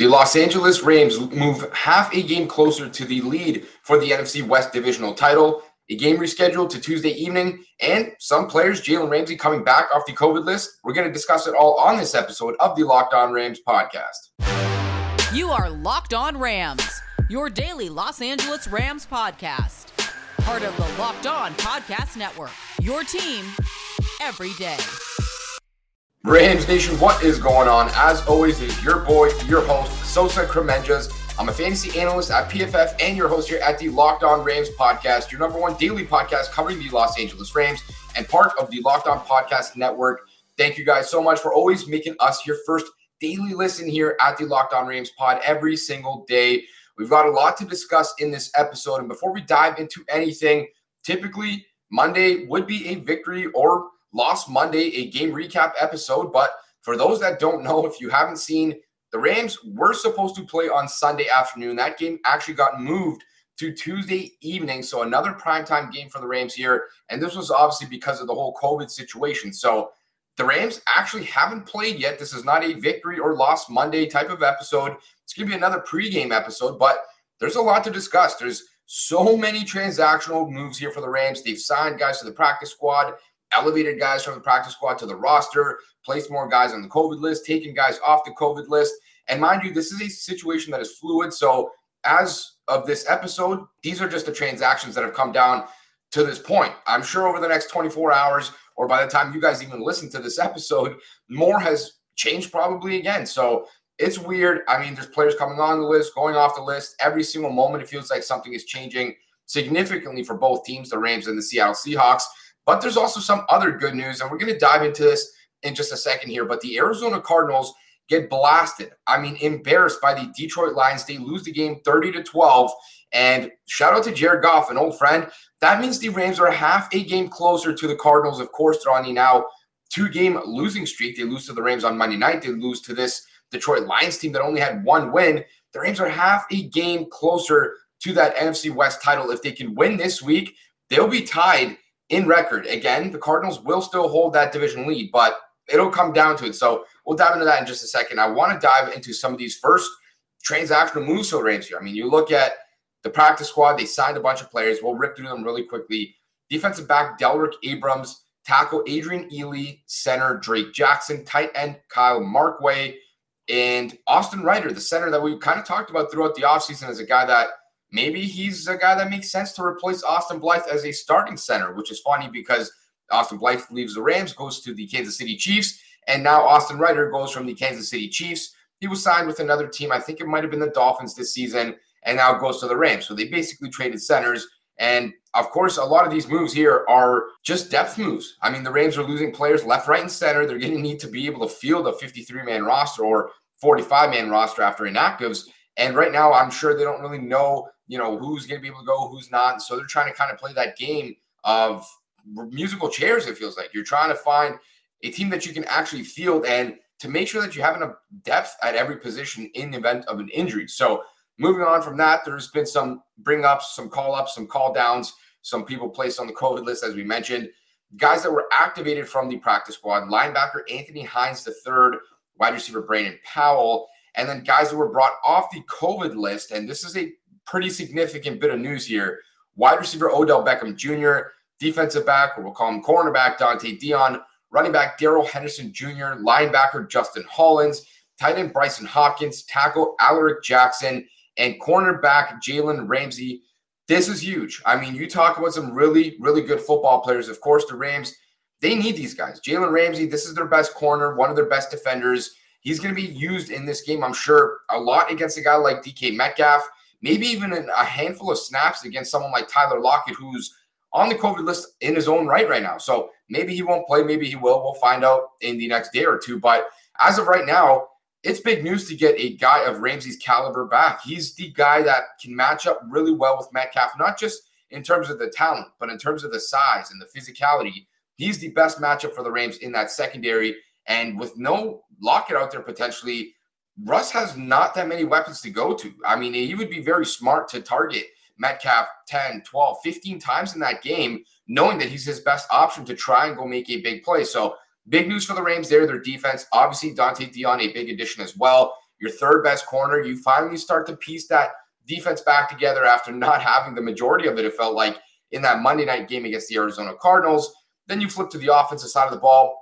The Los Angeles Rams move half a game closer to the lead for the NFC West divisional title. A game rescheduled to Tuesday evening, and some players, Jalen Ramsey coming back off the COVID list. We're going to discuss it all on this episode of the Locked On Rams podcast. You are Locked On Rams, your daily Los Angeles Rams podcast. Part of the Locked On Podcast Network, your team every day. Rams Nation, what is going on? As always, is your boy, your host, Sosa Kremenjas. I'm a fantasy analyst at PFF and your host here at the Locked On Rams podcast, your number one daily podcast covering the Los Angeles Rams and part of the Locked On Podcast Network. Thank you guys so much for always making us your first daily listen here at the Locked On Rams pod every single day. We've got a lot to discuss in this episode. And before we dive into anything, typically Monday would be a victory or loss Monday, a game recap episode. But for those that don't know, if you haven't seen, the Rams were supposed to play on Sunday afternoon. That game actually got moved to Tuesday evening. So another primetime game for the Rams here. And this was obviously because of the whole COVID situation. So the Rams actually haven't played yet. This is not a victory or loss Monday type of episode. It's going to be another pregame episode, but there's a lot to discuss. There's so many transactional moves here for the Rams. They've signed guys to the practice squad elevated guys from the practice squad to the roster, placed more guys on the COVID list, taken guys off the COVID list. And mind you, this is a situation that is fluid. So, as of this episode, these are just the transactions that have come down to this point. I'm sure over the next 24 hours, or by the time you guys even listen to this episode, more has changed probably again. So, it's weird. I mean, there's players coming on the list, going off the list. Every single moment, it feels like something is changing significantly for both teams, the Rams and the Seattle Seahawks. But there's also some other good news, and we're going to dive into this in just a second here. But the Arizona Cardinals get blasted. I mean, embarrassed by the Detroit Lions. They lose the game 30 to 12. And shout out to Jared Goff, an old friend. That means the Rams are half a game closer to the Cardinals. Of course, they're on the now two game losing streak. They lose to the Rams on Monday night. They lose to this Detroit Lions team that only had one win. The Rams are half a game closer to that NFC West title. If they can win this week, they'll be tied in record. Again, the Cardinals will still hold that division lead, but it'll come down to it. So we'll dive into that in just a second. I want to dive into some of these first transactional moves for Rams here. I mean, you look at the practice squad, they signed a bunch of players. We'll rip through them really quickly. Defensive back Delrick Abrams, tackle Adrian Ealy, center Drake Jackson, tight end Kyle Markway, and Austin Reiter, the center that we kind of talked about throughout the offseason as a guy that maybe he's a guy that makes sense to replace Austin Blythe as a starting center, which is funny because Austin Blythe leaves the Rams, goes to the Kansas City Chiefs, and now Austin Reiter goes from the Kansas City Chiefs. He was signed with another team. I think it might have been the Dolphins this season, and now goes to the Rams. So they basically traded centers. And of course, a lot of these moves here are just depth moves. I mean, the Rams are losing players left, right, and center. They're going to need to be able to field a 53 man roster or 45 man roster after inactives. And right now, I'm sure they don't really know you know, who's going to be able to go, who's not. so they're trying to kind of play that game of musical chairs, it feels like. You're trying to find a team that you can actually field and to make sure that you have enough depth at every position in the event of an injury. So moving on from that, there's been some bring ups, some call ups, some call downs, some people placed on the COVID list, as we mentioned. Guys that were activated from the practice squad, linebacker Anthony Hines III, wide receiver Brandon Powell, and then guys that were brought off the COVID list. And this is a pretty significant bit of news here. Wide receiver Odell Beckham Jr., defensive back, or we'll call him cornerback Dont'e Deayon, running back Darrell Henderson Jr., linebacker Justin Hollins, tight end Brycen Hopkins, tackle Alaric Jackson, and cornerback Jalen Ramsey. This is huge. I mean, you talk about some really, really good football players. Of course, the Rams, they need these guys. Jalen Ramsey, this is their best corner, one of their best defenders. He's going to be used in this game, I'm sure, a lot against a guy like DK Metcalf maybe even a handful of snaps against someone like Tyler Lockett, who's on the COVID list in his own right right now. So maybe he won't play, maybe he will. We'll find out in the next day or two. But as of right now, it's big news to get a guy of Ramsey's caliber back. He's the guy that can match up really well with Metcalf, not just in terms of the talent, but in terms of the size and the physicality. He's the best matchup for the Rams in that secondary. And with no Lockett out there potentially, Russ has not that many weapons to go to. I mean, he would be very smart to target Metcalf 10, 12, 15 times in that game, knowing that he's his best option to try and go make a big play. So, big news for the Rams there. Their defense, obviously, Dont'e Deayon, a big addition as well. your third best corner. You finally start to piece that defense back together after not having the majority of it, it felt like in that Monday night game against the Arizona Cardinals. Then you flip to the offensive side of the ball.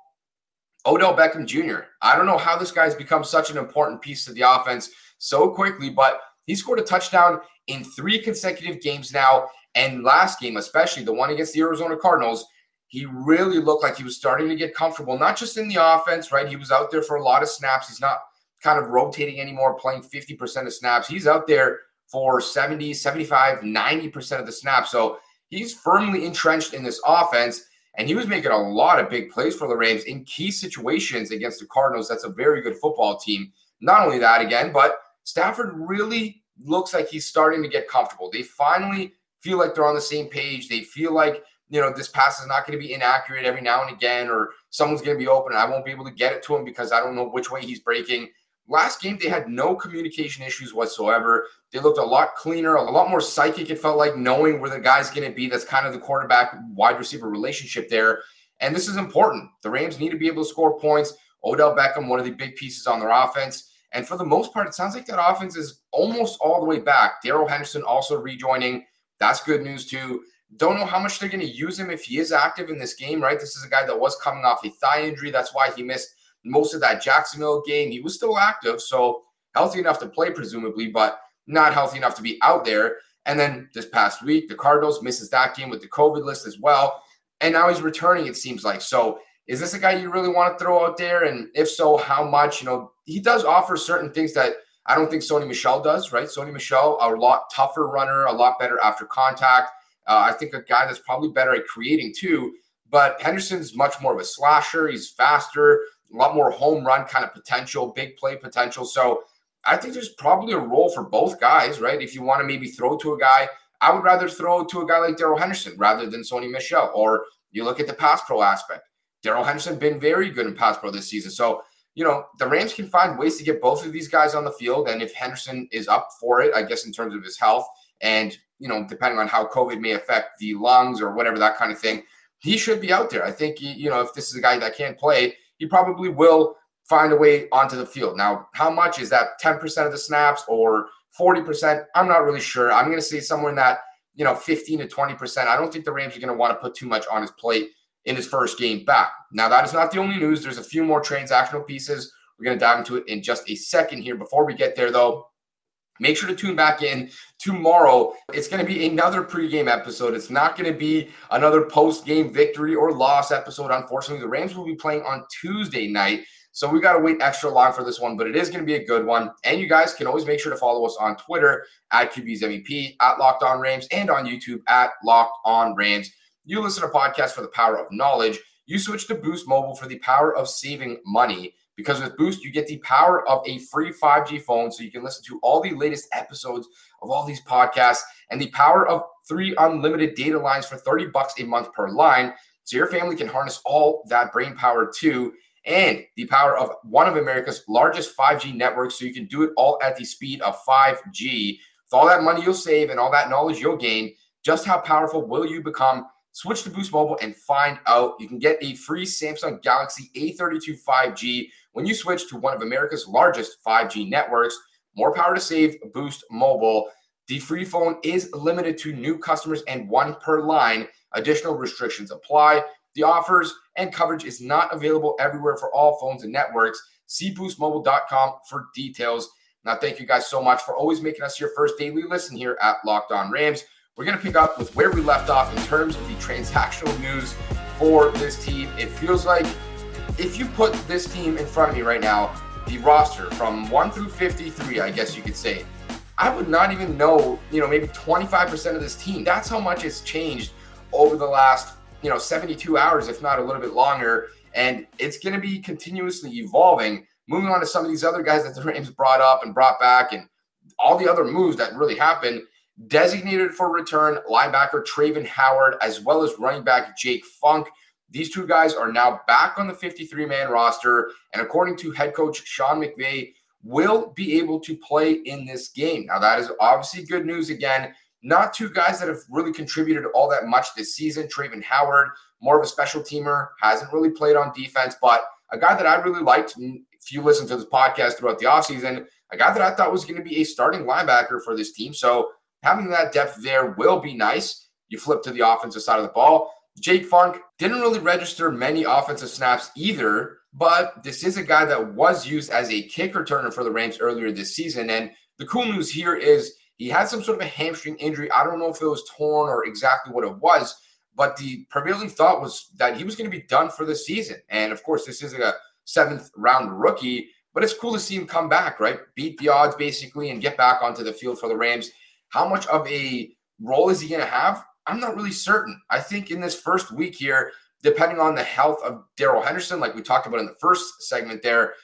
Odell Beckham Jr. I don't know how this guy's become such an important piece to the offense so quickly, but he scored a touchdown in three consecutive games now. And last game, especially the one against the Arizona Cardinals, he really looked like he was starting to get comfortable, not just in the offense, right? He was out there for a lot of snaps. He's not kind of rotating anymore, playing 50% of snaps. He's out there for 70, 75, 90% of the snaps. So he's firmly entrenched in this offense. And he was making a lot of big plays for the Rams in key situations against the Cardinals. That's a very good football team. Not only that, again, but Stafford really looks like he's starting to get comfortable. They finally feel like they're on the same page. They feel like, you know, this pass is not going to be inaccurate every now and again, or someone's going to be open and I won't be able to get it to him because I don't know which way he's breaking. Last game, they had no communication issues whatsoever. They looked a lot cleaner, a lot more psychic. It felt like knowing where the guy's going to be. That's kind of the quarterback wide receiver relationship there. And this is important. The Rams need to be able to score points. Odell Beckham, one of the big pieces on their offense. And for the most part, it sounds like that offense is almost all the way back. Darrell Henderson also rejoining. That's good news too. Don't know how much they're going to use him if he is active in this game, right? This is a guy that was coming off a thigh injury. That's why he missed most of that Jacksonville game. He was still active, so healthy enough to play, presumably, but not healthy enough to be out there. And then this past week, the Cardinals misses that game with the COVID list as well. And now he's returning, it seems like. So is this a guy you really want to throw out there? And if so, how much? You know, he does offer certain things that I don't think Sony Michel does, right? Sony Michel, a lot tougher runner, a lot better after contact. Uh, I think a guy that's probably better at creating too. But Henderson's much more of a slasher. He's faster, a lot more home run kind of potential, big play potential. So I think there's probably a role for both guys, right? If you want to maybe throw to a guy, I would rather throw to a guy like Darrell Henderson rather than Sony Michel. Or you look at the pass pro aspect. Darrell Henderson been very good in pass pro this season. So, you know, the Rams can find ways to get both of these guys on the field. And if Henderson is up for it, I guess in terms of his health and, you know, depending on how COVID may affect the lungs or whatever that kind of thing, he should be out there. I think, you know, if this is a guy that can't play, he probably will find a way onto the field. Now, how much is that 10% of the snaps or 40%? I'm not really sure. I'm going to say somewhere in that, you know, 15 to 20%. I don't think the Rams are going to want to put too much on his plate in his first game back. Now, that is not the only news. There's a few more transactional pieces. We're going to dive into it in just a second here. Before we get there, though, Make sure to tune back in tomorrow. It's going to be another pregame episode. It's not going to be another post-game victory or loss episode. Unfortunately, the Rams will be playing on Tuesday night. So we got to wait extra long for this one, but it is going to be a good one. And you guys can always make sure to follow us on Twitter at QB's MVP, at Locked On Rams, and on YouTube at Locked On Rams. You listen to podcasts for the power of knowledge. You switch to Boost Mobile for the power of saving money. Because with Boost, you get the power of a free 5G phone so you can listen to all the latest episodes of all these podcasts and the power of three unlimited data lines for 30 bucks a month per line so your family can harness all that brain power too and the power of one of America's largest 5G networks so you can do it all at the speed of 5G. With all that money you'll save and all that knowledge you'll gain, just how powerful will you become? Switch to Boost Mobile and find out. You can get a free Samsung Galaxy A32 5G when you switch to one of America's largest 5G networks. More power to save, Boost Mobile. The free phone is limited to new customers and one per line. Additional restrictions apply. The offers and coverage is not available everywhere for all phones and networks. See boostmobile.com for details. Now, thank you guys so much for always making us your first daily listen here at Locked On Rams. We're going to pick up with where we left off in terms of the transactional news for this team. It feels like if you put this team in front of me right now, the roster from 1 through 53, I guess you could say, I would not even know, you know, maybe 25% of this team. That's how much it's changed over the last, you know, 72 hours, if not a little bit longer. And it's going to be continuously evolving. Moving on to some of these other guys that the Rams brought up and brought back and all the other moves that really happened. Designated for return linebacker Travin Howard, as well as running back Jake Funk. These two guys are now back on the 53 man roster. And according to head coach Sean McVay, will be able to play in this game. Now, that is obviously good news again. Not two guys that have really contributed all that much this season. Travin Howard, more of a special teamer, hasn't really played on defense, but a guy that I really liked. If you listen to this podcast throughout the offseason, a guy that I thought was going to be a starting linebacker for this team. So having that depth there will be nice. You flip to the offensive side of the ball. Jake Funk didn't really register many offensive snaps either, but this is a guy that was used as a kick returner for the Rams earlier this season. And the cool news here is he had some sort of a hamstring injury. I don't know if it was torn or exactly what it was, but the prevailing thought was that he was going to be done for the season. And of course, this is a seventh round rookie, but it's cool to see him come back, right? Beat the odds basically and get back onto the field for the Rams. How much of a role is he going to have? I'm not really certain. I think in this first week here, depending on the health of Darrell Henderson, like we talked about in the first segment there,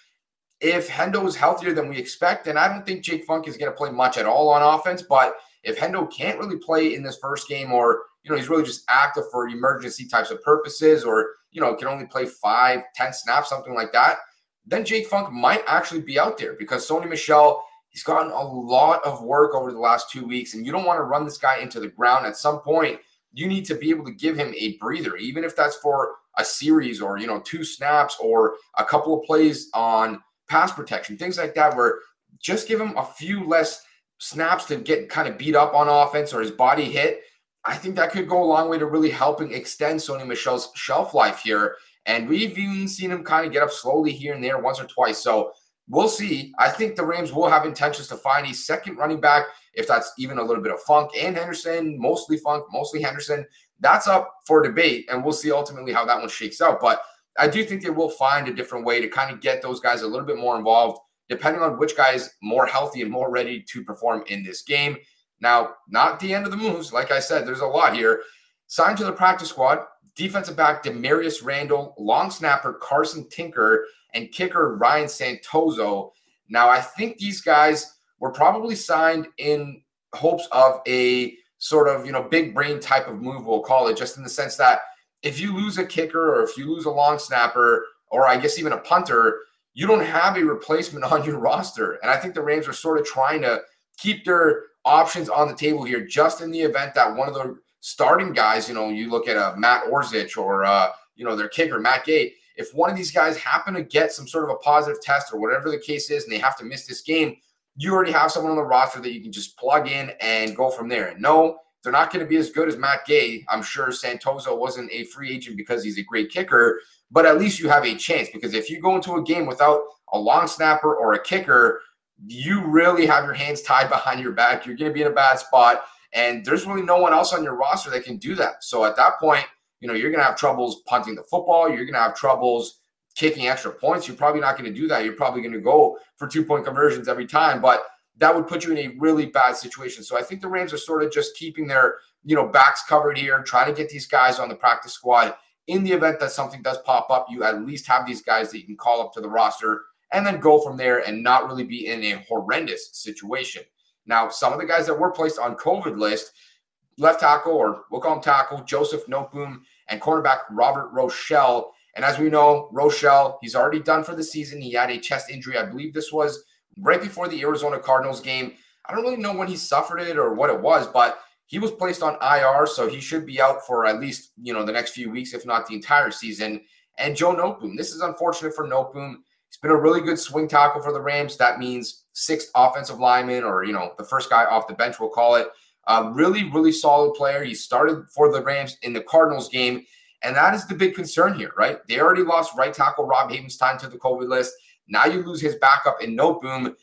if Hendo is healthier than we expect, then I don't think Jake Funk is going to play much at all on offense. But if Hendo can't really play in this first game, or you know he's really just active for emergency types of purposes, or you know can only play five, ten snaps, something like that, then Jake Funk might actually be out there because Sony Michel He's gotten a lot of work over the last two weeks, and you don't want to run this guy into the ground. At some point, you need to be able to give him a breather, even if that's for a series or you know two snaps or a couple of plays on pass protection, things like that, where just give him a few less snaps to get kind of beat up on offense or his body hit. I think that could go a long way to really helping extend Sony Michel's shelf life here. And we've even seen him kind of get up slowly here and there once or twice. So We'll see. I think the Rams will have intentions to find a second running back, if that's even a little bit of Funk and Henderson, mostly Funk, mostly Henderson. That's up for debate, and we'll see ultimately how that one shakes out. But I do think they will find a different way to kind of get those guys a little bit more involved, depending on which guy is more healthy and more ready to perform in this game. Now, not the end of the moves. Like I said, there's a lot here. Signed to the practice squad, defensive back Damarious Randall, long snapper Carson Tinker, and kicker Ryan Santoso. Now, I think these guys were probably signed in hopes of a sort of, you know, big brain type of move, we'll call it, just in the sense that if you lose a kicker or if you lose a long snapper, or I guess even a punter, you don't have a replacement on your roster. And I think the Rams are sort of trying to keep their options on the table here, just in the event that one of the starting guys, you know, you look at a uh, Matt Orzech or, uh, you know, their kicker, Matt Gay, if one of these guys happen to get some sort of a positive test or whatever the case is and they have to miss this game, you already have someone on the roster that you can just plug in and go from there. And no, they're not going to be as good as Matt Gay. I'm sure Santoso wasn't a free agent because he's a great kicker, but at least you have a chance because if you go into a game without a long snapper or a kicker, you really have your hands tied behind your back. You're going to be in a bad spot. And there's really no one else on your roster that can do that. So at that point, you know, you're going to have troubles punting the football. You're going to have troubles kicking extra points. You're probably not going to do that. You're probably going to go for two point conversions every time, but that would put you in a really bad situation. So I think the Rams are sort of just keeping their, you know, backs covered here, trying to get these guys on the practice squad. In the event that something does pop up, you at least have these guys that you can call up to the roster and then go from there and not really be in a horrendous situation. Now, some of the guys that were placed on COVID list, left tackle, or we'll call him tackle, Joseph Noteboom and cornerback Robert Rochell. And as we know, Rochell, he's already done for the season. He had a chest injury. I believe this was right before the Arizona Cardinals game. I don't really know when he suffered it or what it was, but he was placed on IR, so he should be out for at least, you know, the next few weeks, if not the entire season. And Joe Noteboom. This is unfortunate for Noteboom. He's been a really good swing tackle for the Rams. That means sixth offensive lineman, or you know, the first guy off the bench, we'll call it. A really, really solid player. He started for the Rams in the Cardinals game. And that is the big concern here, right? They already lost right tackle Rob Havenstein to the COVID list. Now you lose his backup in Noteboom.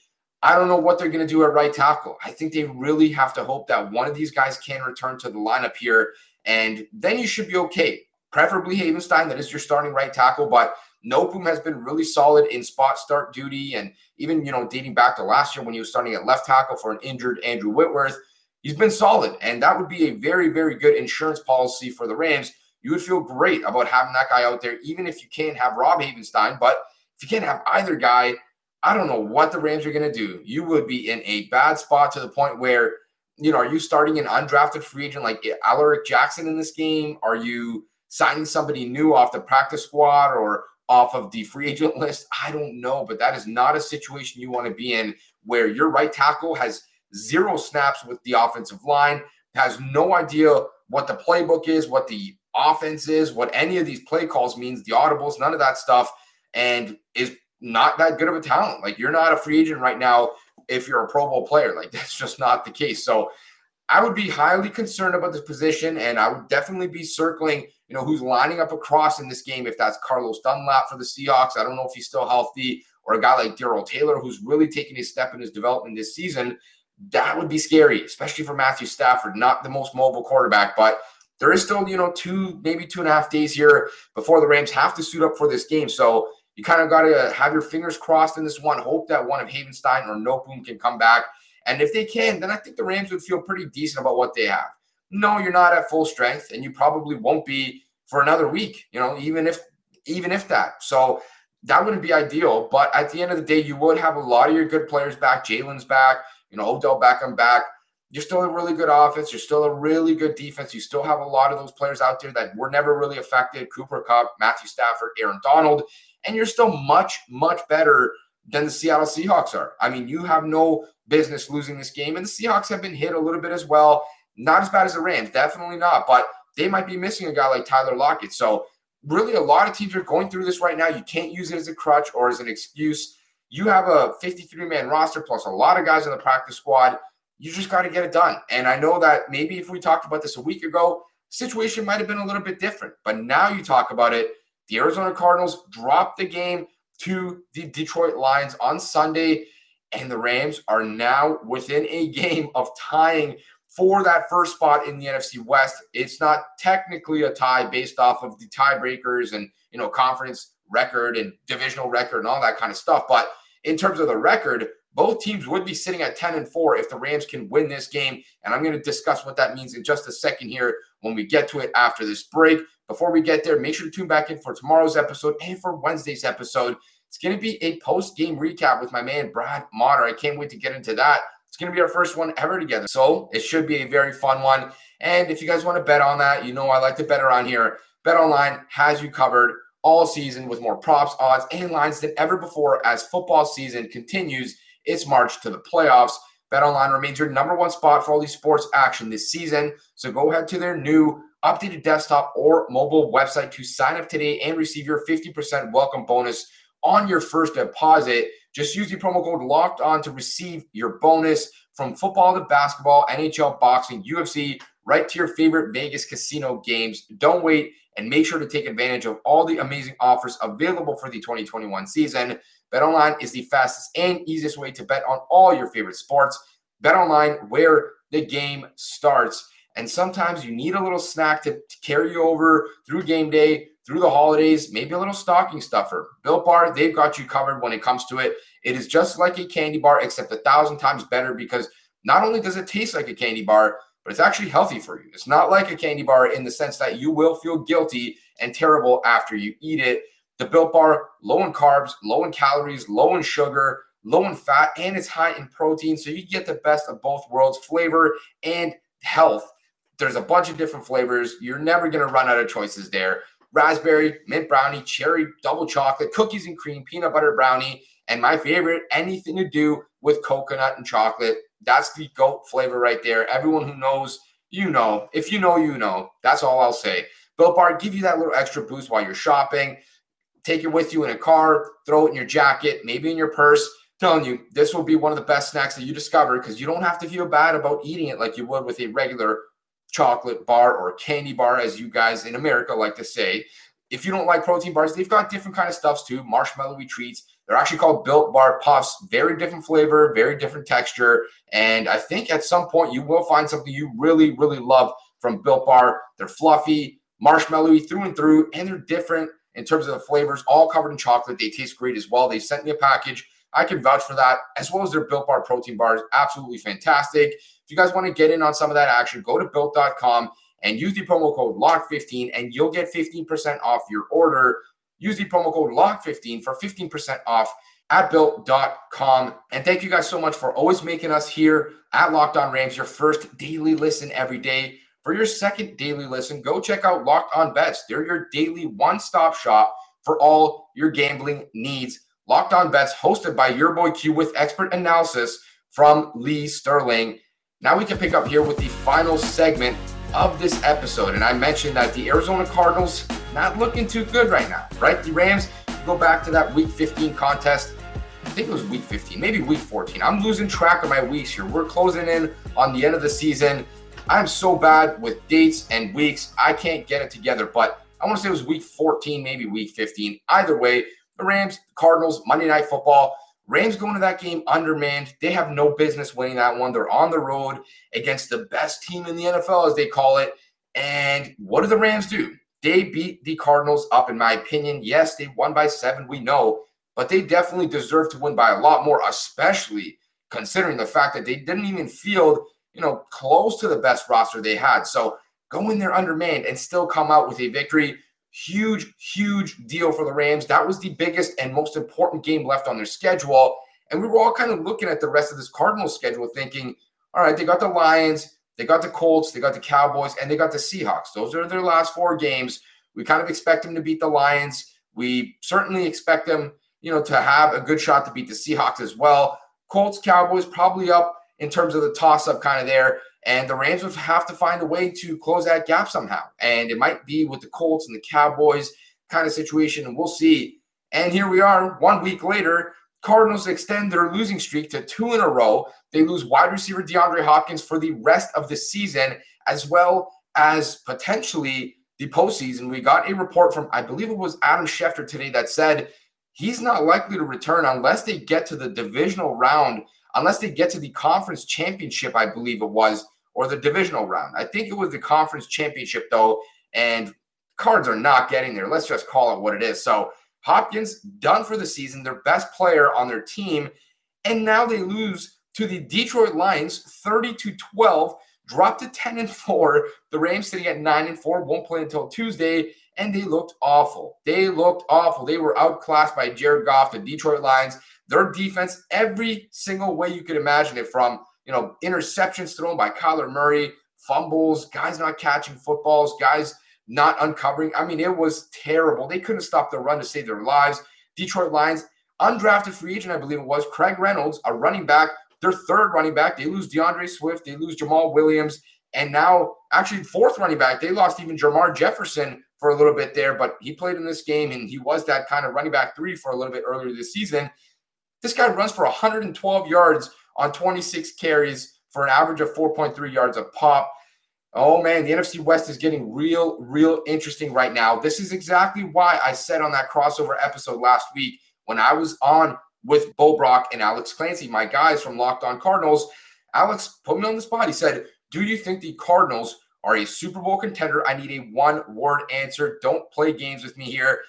I don't know what they're going to do at right tackle. I think they really have to hope that one of these guys can return to the lineup here, and then you should be okay. Preferably Havenstein, that is your starting right tackle, but Noteboom has been really solid in spot start duty, and even you know dating back to last year when he was starting at left tackle for an injured Andrew Whitworth he's been solid. And that would be a very, very good insurance policy for the Rams. You would feel great about having that guy out there, even if you can't have Rob Havenstein. But if you can't have either guy, I don't know what the Rams are going to do. You would be in a bad spot to the point where, you know, are you starting an undrafted free agent like Alaric Jackson in this game? Are you signing somebody new off the practice squad or off of the free agent list? I don't know, but that is not a situation you want to be in where your right tackle has zero snaps with the offensive line, has no idea what the playbook is, what the offense is, what any of these play calls means, the audibles, none of that stuff, and is not that good of a talent. Like you're not a free agent right now if you're a Pro Bowl player. Like that's just not the case. So I would be highly concerned about this position, and I would definitely be circling, you know, who's lining up across in this game. If that's Carlos Dunlap for the Seahawks, I don't know if he's still healthy, or a guy like Darrell Taylor, who's really taking a step in his development this season. That would be scary, especially for Matthew Stafford, not the most mobile quarterback, but there is still, you know, two, maybe two and a half days here before the Rams have to suit up for this game. So you kind of got to have your fingers crossed in this one. Hope that one of Havenstein or Noteboom can come back and if they can, then I think the Rams would feel pretty decent about what they have. No, you're not at full strength, and you probably won't be for another week, you know, even if even if that. So that wouldn't be ideal. But at the end of the day, you would have a lot of your good players back. Jalen's back, you know, Odell Beckham back. You're still a really good offense. You're still a really good defense. You still have a lot of those players out there that were never really affected. Cooper Kupp, Matthew Stafford, Aaron Donald. And you're still much, much better than the Seattle Seahawks are. I mean, you have no business losing this game. And the Seahawks have been hit a little bit as well. Not as bad as the Rams, definitely not. But they might be missing a guy like Tyler Lockett. So, really, a lot of teams are going through this right now. You can't use it as a crutch or as an excuse. You have a 53 man roster plus a lot of guys in the practice squad. You just got to get it done. And I know that maybe if we talked about this a week ago, situation might have been a little bit different. But now you talk about it. The Arizona Cardinals dropped the game to the Detroit Lions on Sunday, and the Rams are now within a game of tying for that first spot in the NFC West. It's not technically a tie based off of the tiebreakers and you know conference record and divisional record and all that kind of stuff, but in terms of the record, both teams would be sitting at 10 and 4 if the Rams can win this game. And I'm going to discuss what that means in just a second here when we get to it after this break. Before we get there, make sure to tune back in for tomorrow's episode and for Wednesday's episode. It's going to be a post game recap with my man, Brad Motter. I can't wait to get into that. It's going to be our first one ever together. So it should be a very fun one. And if you guys want to bet on that, you know I like to bet around here. Bet Online has you covered all season with more props, odds, and lines than ever before as football season continues its march to the playoffs. BetOnline remains your number one spot for all these sports action this season. So go ahead to their new updated desktop or mobile website to sign up today and receive your 50% welcome bonus on your first deposit. Just use the promo code locked on to receive your bonus from football to basketball, NHL, boxing, UFC, right to your favorite Vegas casino games. Don't wait and make sure to take advantage of all the amazing offers available for the 2021 season. BetOnline is the fastest and easiest way to bet on all your favorite sports. BetOnline, where the game starts. And sometimes you need a little snack to, to carry you over through game day, through the holidays, maybe a little stocking stuffer. Built Bar, they've got you covered when it comes to it. It is just like a candy bar, except a thousand times better because not only does it taste like a candy bar, but it's actually healthy for you. It's not like a candy bar in the sense that you will feel guilty and terrible after you eat it. The Built Bar, low in carbs, low in calories, low in sugar, low in fat, and it's high in protein. So you get the best of both worlds flavor and health. There's a bunch of different flavors. You're never going to run out of choices there. Raspberry, mint brownie, cherry, double chocolate, cookies and cream, peanut butter brownie, and my favorite, anything to do with coconut and chocolate. That's the goat flavor right there. Everyone who knows, you know. If you know, you know. That's all I'll say. Built Bar give you that little extra boost while you're shopping. Take it with you in a car, throw it in your jacket, maybe in your purse. telling you, this will be one of the best snacks that you discover because you don't have to feel bad about eating it like you would with a regular chocolate bar or candy bar, as you guys in America like to say. If you don't like protein bars, they've got different kind of stuffs too, marshmallowy treats. They're actually called Built Bar Puffs. Very different flavor, very different texture. And I think at some point you will find something you really, really love from Built Bar. They're fluffy, marshmallowy through and through, and they're different in terms of the flavors, all covered in chocolate. They taste great as well. They sent me a package. I can vouch for that, as well as their Built Bar protein bars. Absolutely fantastic If you guys want to get in on some of that action, go to built.com and use the promo code LOCK15 and you'll get 15% off your order. Use the promo code LOCK15 for 15% off at built.com. And thank you guys so much for always making us here at Locked On Rams your first daily listen every day. For your second daily listen, go check out Locked On Bets. They're your daily one stop shop for all your gambling needs. Locked On Bets, hosted by your boy Q with expert analysis from Lee Sterling. Now we can pick up here with the final segment of this episode. And I mentioned that the Arizona Cardinals not looking too good right now, right? The Rams go back to that week 15 contest. I think it was week 15, maybe week 14. I'm losing track of my weeks here. We're closing in on the end of the season. I'm so bad with dates and weeks. I can't get it together, but I want to say it was week 14, maybe week 15. Either way, the Rams, Cardinals, Monday Night Football. Rams going to that game undermanned. They have no business winning that one. They're on the road against the best team in the NFL, as they call it. And what do the Rams do? They beat the Cardinals up, in my opinion. Yes, they won by seven, we know, but they definitely deserve to win by a lot more, especially considering the fact that they didn't even field, you know, close to the best roster they had. So go in there undermanned and still come out with a victory. Huge, huge deal for the Rams. That was the biggest and most important game left on their schedule. And we were all kind of looking at the rest of this Cardinals schedule thinking, all right, they got the Lions, they got the Colts, they got the Cowboys, and they got the Seahawks. Those are their last four games. We kind of expect them to beat the Lions. We certainly expect them, you know, to have a good shot to beat the Seahawks as well. Colts, Cowboys probably up in terms of the toss up kind of there. And the Rams would have to find a way to close that gap somehow. And it might be with the Colts and the Cowboys kind of situation. And we'll see. And here we are, one week later. Cardinals extend their losing streak to two in a row. They lose wide receiver DeAndre Hopkins for the rest of the season, as well as potentially the postseason. We got a report from, I believe it was Adam Schefter today, that said he's not likely to return unless they get to the divisional round, unless they get to the conference championship, I believe it was, or the divisional round. I think it was the conference championship, though, and cards are not getting there. Let's just call it what it is. So, Hopkins done for the season, their best player on their team, and now they lose to the Detroit Lions 30 to 12, dropped to 10 and 4. The Rams sitting at 9 and 4, won't play until Tuesday, and they looked awful. They looked awful. They were outclassed by Jared Goff, the Detroit Lions. Their defense, every single way you could imagine it, from you know interceptions thrown by Kyler Murray, fumbles, guys not catching footballs, guys not uncovering. I mean, it was terrible. They couldn't stop the run to save their lives. Detroit Lions, undrafted free agent, I believe it was, Craig Reynolds, a running back, their third running back. They lose DeAndre Swift, they lose Jamaal Williams, and now actually fourth running back. They lost even Jermar Jefferson for a little bit there, but he played in this game and he was that kind of running back three for a little bit earlier this season. This guy runs for 112 yards on 26 carries for an average of 4.3 yards a pop. Oh man, the NFC West is getting real, real interesting right now. This is exactly why I said on that crossover episode last week when I was on with Bo Brack and Alex Clancy, my guys from Locked On Cardinals. Alex put me on the spot. He said, Do you think the Cardinals are a Super Bowl contender? I need a one word answer. Don't play games with me here.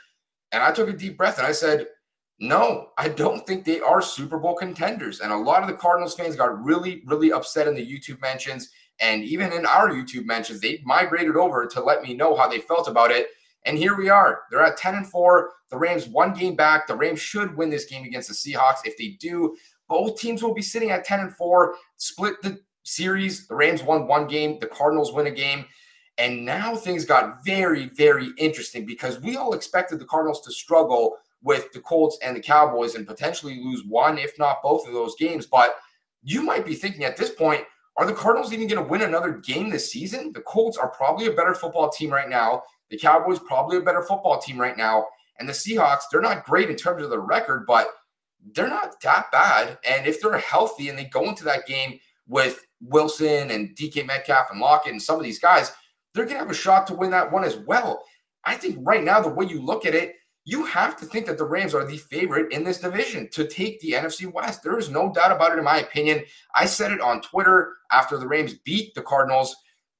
And I took a deep breath and I said, No, I don't think they are Super Bowl contenders. And a lot of the Cardinals fans got really, really upset in the YouTube mentions and even in our YouTube mentions, they migrated over to let me know how they felt about it. And here we are. They're at 10 and 4. The Rams one game back. The Rams should win this game against the Seahawks. If they do, both teams will be sitting at 10 and 4. Split the series. The Rams won one game, the Cardinals win a game. And now things got very, very interesting because we all expected the Cardinals to struggle with the Colts and the Cowboys and potentially lose one, if not both of those games. But you might be thinking at this point, are the Cardinals even going to win another game this season? The Colts are probably a better football team right now. The Cowboys probably a better football team right now. And the Seahawks, they're not great in terms of the record, but they're not that bad. And if they're healthy and they go into that game with Wilson and DK Metcalf and Lockett and some of these guys, they're going to have a shot to win that one as well. I think right now, the way you look at it, you have to think that the Rams are the favorite in this division to take the NFC West. There is no doubt about it, in my opinion. I said it on Twitter after the Rams beat the Cardinals.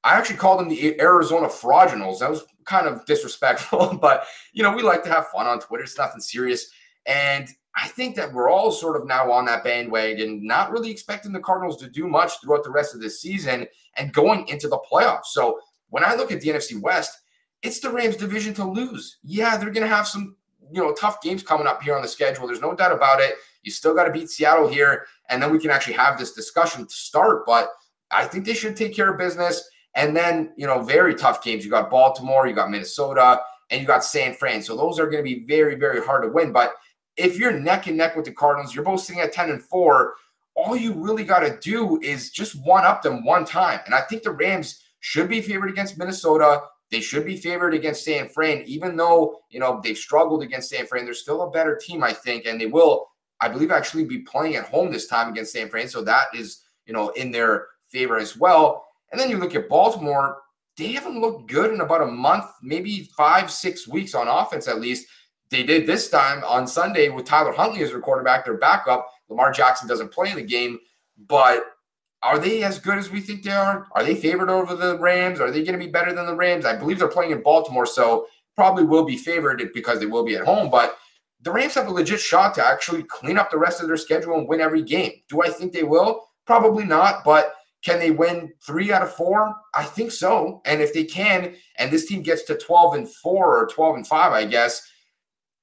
I actually called them the Arizona Fraudulals. That was kind of disrespectful, but you know, we like to have fun on Twitter. It's nothing serious. And I think that we're all sort of now on that bandwagon, not really expecting the Cardinals to do much throughout the rest of this season and going into the playoffs. So when I look at the NFC West, it's the Rams division to lose. Yeah, they're going to have some, you know, tough games coming up here on the schedule. There's no doubt about it. You still got to beat Seattle here, and then we can actually have this discussion to start. But I think they should take care of business. And then, you know, very tough games. You got Baltimore, you got Minnesota, and you got San Fran. So those are going to be very, very hard to win. But if you're neck and neck with the Cardinals, you're both sitting at 10 and 4. All you really got to do is just one up them one time. And I think the Rams should be favored against Minnesota. They should be favored against San Fran, even though you know they've struggled against San Fran. They're still a better team, I think, and they will. I believe, actually be playing at home this time against San Fran. So that is, you know, in their favor as well. And then you look at Baltimore, they haven't looked good in about a month, maybe five, six weeks on offense at least. They did this time on Sunday with Tyler Huntley as their quarterback, their backup. Lamar Jackson doesn't play in the game, but are they as good as we think they are? Are they favored over the Rams? Are they going to be better than the Rams? I believe they're playing in Baltimore, so probably will be favored because they will be at home. But the Rams have a legit shot to actually clean up the rest of their schedule and win every game. Do I think they will? Probably not, but can they win three out of four? I think so. And if they can, and this team gets to 12 and four or 12 and five, I guess,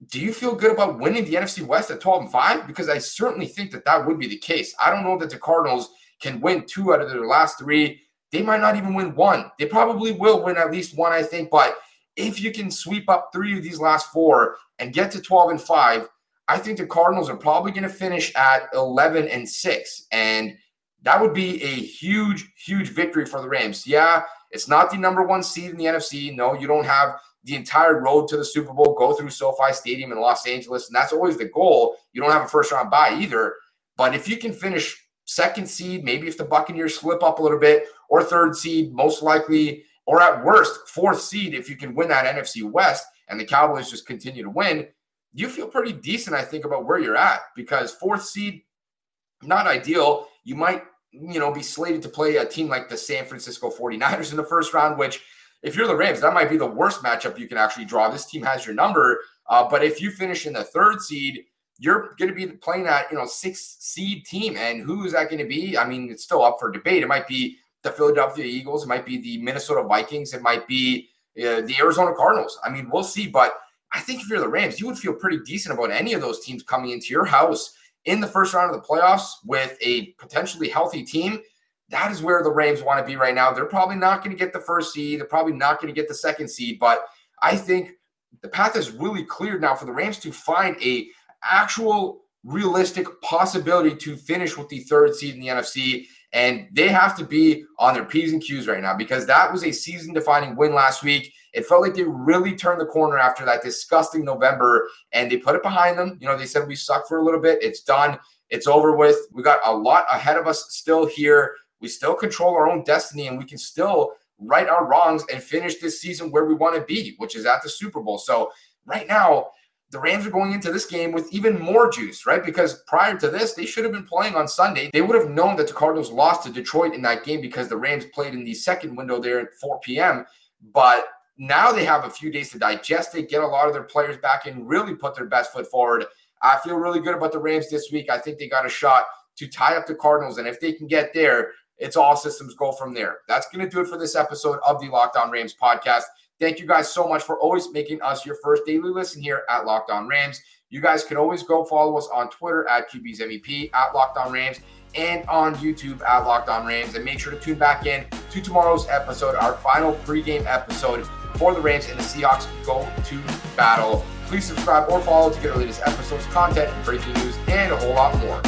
do you feel good about winning the NFC West at 12 and five? Because I certainly think that that would be the case. I don't know that the Cardinals can win two out of their last three. They might not even win one. They probably will win at least one, I think. But if you can sweep up three of these last four and get to 12 and five, I think the Cardinals are probably going to finish at 11 and six. And that would be a huge, huge victory for the Rams. Yeah, it's not the number one seed in the NFC. No, you don't have the entire road to the Super Bowl go through SoFi Stadium in Los Angeles. And that's always the goal. You don't have a first round bye either. But if you can finish second seed, maybe if the Buccaneers slip up a little bit, or third seed, most likely, or at worst, fourth seed, if you can win that NFC West and the Cowboys just continue to win, you feel pretty decent, I think, about where you're at because fourth seed, not ideal. You might, you know, be slated to play a team like the San Francisco 49ers in the first round, which if you're the Rams, that might be the worst matchup you can actually draw. This team has your number. Uh, but if you finish in the third seed, you're going to be playing that, you know, six seed team. And who is that going to be? I mean, it's still up for debate. It might be the Philadelphia Eagles. It might be the Minnesota Vikings. It might be uh, the Arizona Cardinals. I mean, we'll see. But I think if you're the Rams, you would feel pretty decent about any of those teams coming into your house in the first round of the playoffs with a potentially healthy team. That is where the Rams want to be right now. They're probably not going to get the first seed. They're probably not going to get the second seed. But I think the path is really cleared now for the Rams to find a actual realistic possibility to finish with the third seed in the NFC. And they have to be on their P's and Q's right now because that was a season defining win last week. It felt like they really turned the corner after that disgusting November and they put it behind them. You know, they said we suck for a little bit. It's done. It's over with. We got a lot ahead of us still here. We still control our own destiny and we can still right our wrongs and finish this season where we want to be, which is at the Super Bowl. So, right now, the Rams are going into this game with even more juice, right? Because prior to this, they should have been playing on Sunday. They would have known that the Cardinals lost to Detroit in that game because the Rams played in the second window there at 4 p.m. But now they have a few days to digest it, get a lot of their players back and really put their best foot forward. I feel really good about the Rams this week. I think they got a shot to tie up the Cardinals. And if they can get there, it's all systems go from there. That's going to do it for this episode of the Locked On Rams podcast. Thank you guys so much for always making us your first daily listen here at Locked On Rams. You guys can always go follow us on Twitter at QB's MVP, at Locked On Rams, and on YouTube at Locked On Rams. And make sure to tune back in to tomorrow's episode, our final pregame episode for the Rams and the Seahawks go to battle. Please subscribe or follow to get our latest episodes, content, breaking news, and a whole lot more.